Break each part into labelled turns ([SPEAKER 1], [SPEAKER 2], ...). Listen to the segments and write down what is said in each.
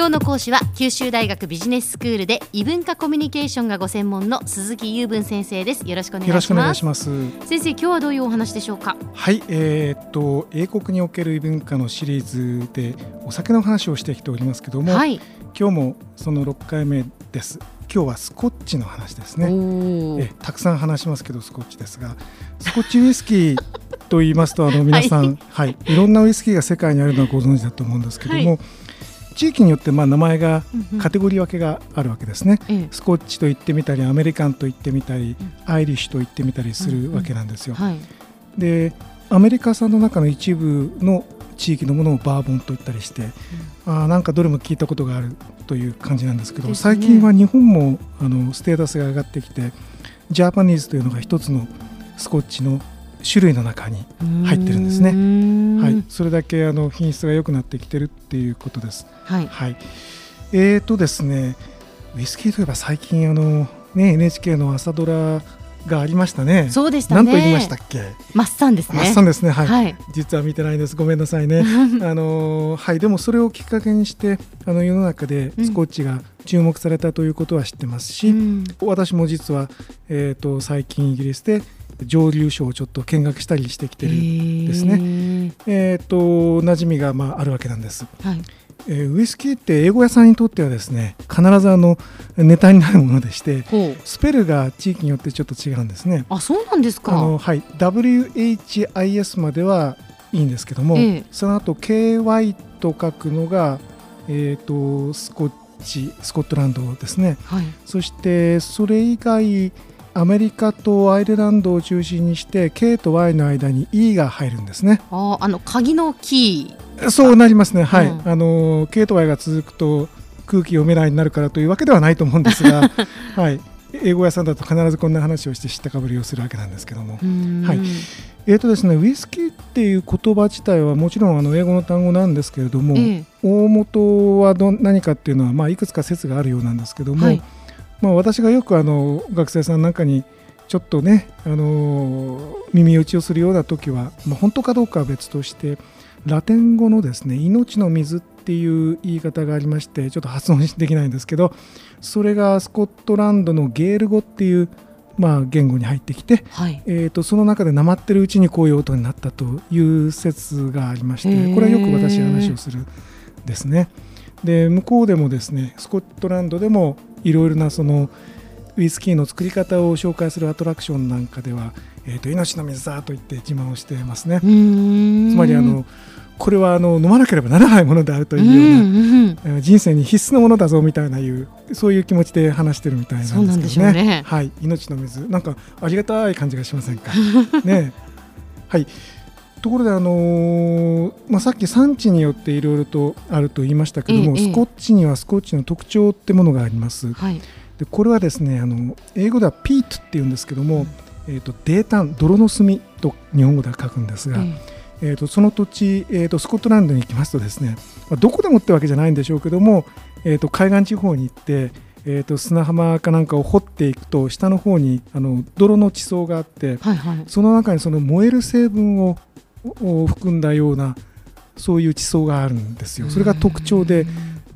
[SPEAKER 1] 今日の講師は九州大学ビジネススクールで異文化コミュニケーションがご専門の鈴木雄文先生です。よろしくお願いします。先生今日はどういうお話でしょうか？
[SPEAKER 2] はいえー、っと英国における異文化のシリーズでお酒の話をしてきておりますけども、はい、今日もその6回目です。今日はスコッチの話ですね。えたくさん話しますけどスコッチですがスコッチウイスキーと言いますとあの皆さん、はい、はい、いろんなウイスキーが世界にあるのはご存知だと思うんですけども、はい地域によってまあ名前がカテゴリー分けがあるわけですね、うんうん、スコッチと言ってみたりアメリカンと言ってみたり、うん、アイリッシュと言ってみたりするわけなんですよ。うんうん。はい、でアメリカ産の中の一部の地域のものをバーボンと言ったりして、うん、あなんかどれも聞いたことがあるという感じなんですけど、ね、最近は日本もあのステータスが上がってきてジャパニーズというのが一つのスコッチの種類の中に入ってるんですね。はい、それだけあの品質が良くなってきてるっていうことです。はい。はい、えーとですね、ウイスキーといえば最近あのね NHK の朝ドラがありましたね。
[SPEAKER 1] そうでしたね。
[SPEAKER 2] 何と言いましたっけ？
[SPEAKER 1] マッサンですね。
[SPEAKER 2] マッサンですね。はい。はい、実は見てないです。ごめんなさいね。あのはい。でもそれをきっかけにしてあの世の中でスコッチが注目されたということは知ってますし、うん、私も実はえっ、ー、と最近イギリスで蒸留所をちょっと見学したりしてきてるんですね。えっ、ー、と馴染みがまああるわけなんです。はい。えー、ウイスキーって英語屋さんにとってはですね必ずあのネタになるものでしてスペルが地域によってちょっと違うんですね。
[SPEAKER 1] あそうなんですか。あの、
[SPEAKER 2] はい、WHIS まではいいんですけども、えー、その後 KY と書くのが、えーと、スコッチスコットランドですね、はい、そしてそれ以外アメリカとアイルランドを中心にして K と Y の間に E が入るんですね。
[SPEAKER 1] ああの鍵のキ
[SPEAKER 2] ー。そうなりますね、はい、うん、あの K と Y が続くと空気読めないになるからというわけではないと思うんですが、はい、英語屋さんだと必ずこんな話をして知ったかぶりをするわけなんですけども、はい。えーとですね、ウイスキーっていう言葉自体はもちろんあの英語の単語なんですけれども、ええ、大元はど何かっていうのは、まあ、いくつか説があるようなんですけども、はいまあ、私がよくあの学生さんなんかにちょっとね、あの耳打ちをするような時は、まあ、本当かどうかは別としてラテン語のですね命の水っていう言い方がありましてちょっと発音できないんですけどそれがスコットランドのゲール語っていう、まあ、言語に入ってきて、はい、えー、とその中でなまってるうちにこういう音になったという説がありましてこれはよく私話をするですね。で向こうでもですねスコットランドでもいろいろなそのウイスキーの作り方を紹介するアトラクションなんかでは、えーと、命の水だと言って自慢をしていますね。つまりあのこれはあの飲まなければならないものであるというような、人生に必須のものだぞみたいないうそういう気持ちで話してるみたいなんですけどね。ねはい、命の水なんかありがたい感じがしませんか？ね、はい。ところで、あのー、まあ、さっき産地によっていろいろとあると言いましたけども、ええ、スコッチにはスコッチの特徴ってものがあります。はい、でこれはですねあの英語ではピートっていうんですけども、うん、えーと、泥炭泥の炭と日本語では書くんですが、えー、とその土地、えーと、スコットランドに行きますとですね、まあ、どこでもってわけじゃないんでしょうけども、えー、と海岸地方に行ってえーと、砂浜かなんかを掘っていくと下の方にあの泥の地層があって、はいはい、その中にその燃える成分をを含んだようなそういう地層があるんですよ。それが特徴で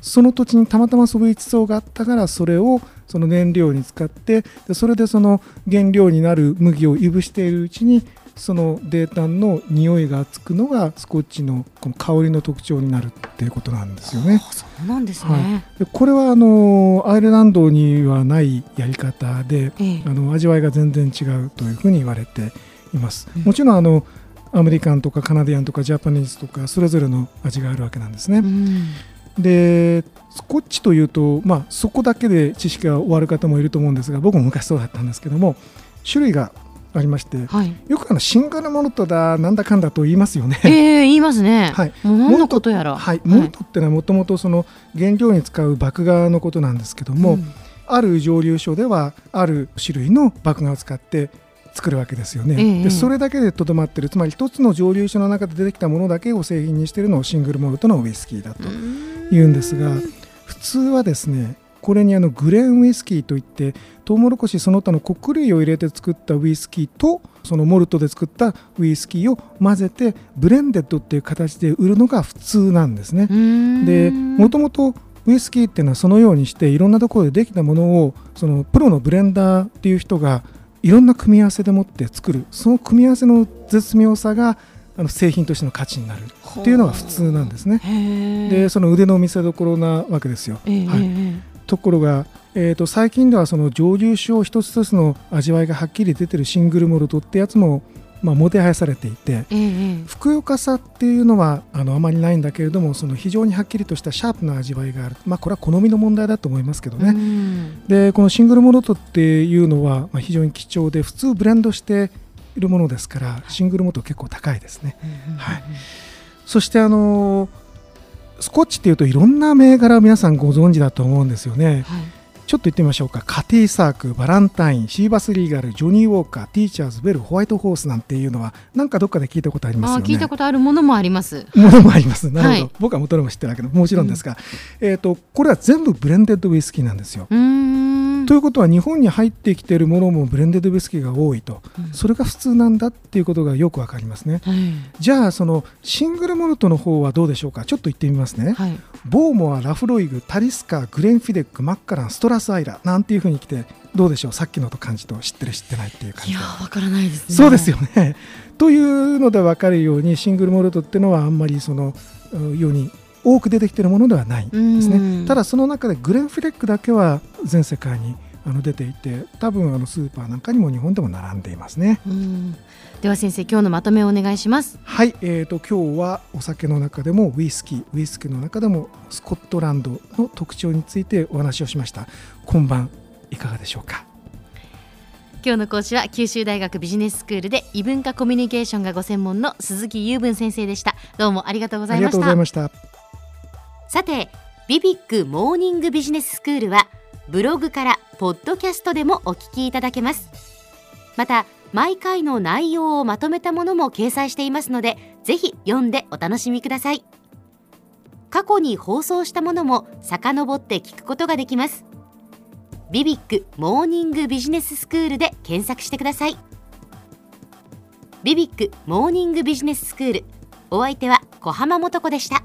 [SPEAKER 2] その土地にたまたまそういう地層があったからそれをその燃料に使ってでそれでその原料になる麦をいぶしているうちにその泥炭の匂いがつくのがスコッチのこの香りの特徴になるっていうことなんですよね。
[SPEAKER 1] そうなんですね、
[SPEAKER 2] はい、これはあのアイルランドにはないやり方で、ええ、あの味わいが全然違うというふうに言われています。もちろんあのアメリカンとかカナディアンとかジャパニーズとかそれぞれの味があるわけなんですね。うん、でスコッチというと、まあ、そこだけで知識が終わる方もいると思うんですが僕も昔そうだったんですけども種類がありまして、はい、よくあのシングルモルトだなんだかんだと言いますよね。
[SPEAKER 1] えー、言いますね。はい。何のことやら。
[SPEAKER 2] はい。モルトってのはもともとその原料に使う麦芽のことなんですけども、うん、ある蒸留所ではある種類の麦芽を使って作るわけですよね、えでそれだけでとどまってる。つまり一つの蒸留所の中で出てきたものだけを製品にしているのをシングルモルトのウイスキーだというんですが普通はですねこれにあのグレーンウイスキーといってトウモロコシその他の穀類を入れて作ったウイスキーとそのモルトで作ったウイスキーを混ぜてブレンデッドっていう形で売るのが普通なんですね。でもともとウイスキーっていうのはそのようにしていろんなところでできたものをそのプロのブレンダーっていう人がいろんな組み合わせでもって作る。その組み合わせの絶妙さがあの製品としての価値になる。っていうのが普通なんですね。でその腕の見せ所なわけですよ。はい、ところが、えーと、最近ではその蒸留酒を一つ一つの味わいがはっきり出てるシングルモルトってやつもまあ、もてはやされていて、ふくよかさっていうのはあのあまりないんだけれどもその非常にはっきりとしたシャープな味わいがある、まあ、これは好みの問題だと思いますけどね、でこのシングルモルトっていうのは、まあ、非常に貴重で普通ブレンドしているものですからシングルモルト結構高いですね。はい、そしてあのスコッチっていうといろんな銘柄皆さんご存知だと思うんですよね。はいちょっと言ってみましょうか。カティサークバランタインシーバスリーガルジョニー・ウォーカーティーチャーズベルホワイトホースなんていうのはなんかどっかで聞いたことありますよね。
[SPEAKER 1] 聞いたことあるものもあります。
[SPEAKER 2] ものもあります。なるほど、はい、僕は元のも知ってるわけでもちろんですが、うん、えっ、とこれは全部ブレンデッドウイスキーなんですよということは日本に入ってきているものもブレンデッドウイスキーが多いと、うん、それが普通なんだっていうことがよくわかりますね、はい、じゃあそのシングルモルトの方はどうでしょうか？ちょっと言ってみますね、はい、ボーモアラフロイグタリスカグレンフィデックマッカランストラスアイラなんていうふうに来てどうでしょう？さっきのと感じと知ってる知ってないっていう感じいや
[SPEAKER 1] わからないですね。
[SPEAKER 2] そうですよね。というので分かるようにシングルモルトっていうのはあんまりそのように多く出てきているものではないですね。ただその中でグレンフィレックだけは全世界にあの出ていて多分あのスーパーなんかにも日本でも並んでいますね。
[SPEAKER 1] では先生今日のまとめをお願いします。
[SPEAKER 2] はい、えーと、今日はお酒の中でもウイスキーウイスキーの中でもスコットランドの特徴についてお話をしました。今晩いかがでしょうか？
[SPEAKER 1] 今日の講師は九州大学ビジネススクールで異文化コミュニケーションがご専門の鈴木雄文先生でした。どうもありがとうございましたさてビビックモーニングビジネススクールはブログからポッドキャストでもお聞きいただけます。また毎回の内容をまとめたものも掲載していますのでぜひ読んでお楽しみください。過去に放送したものも遡って聞くことができます。ビビックモーニングビジネススクールで検索してください。ビビックモーニングビジネススクールお相手は小浜もとこでした。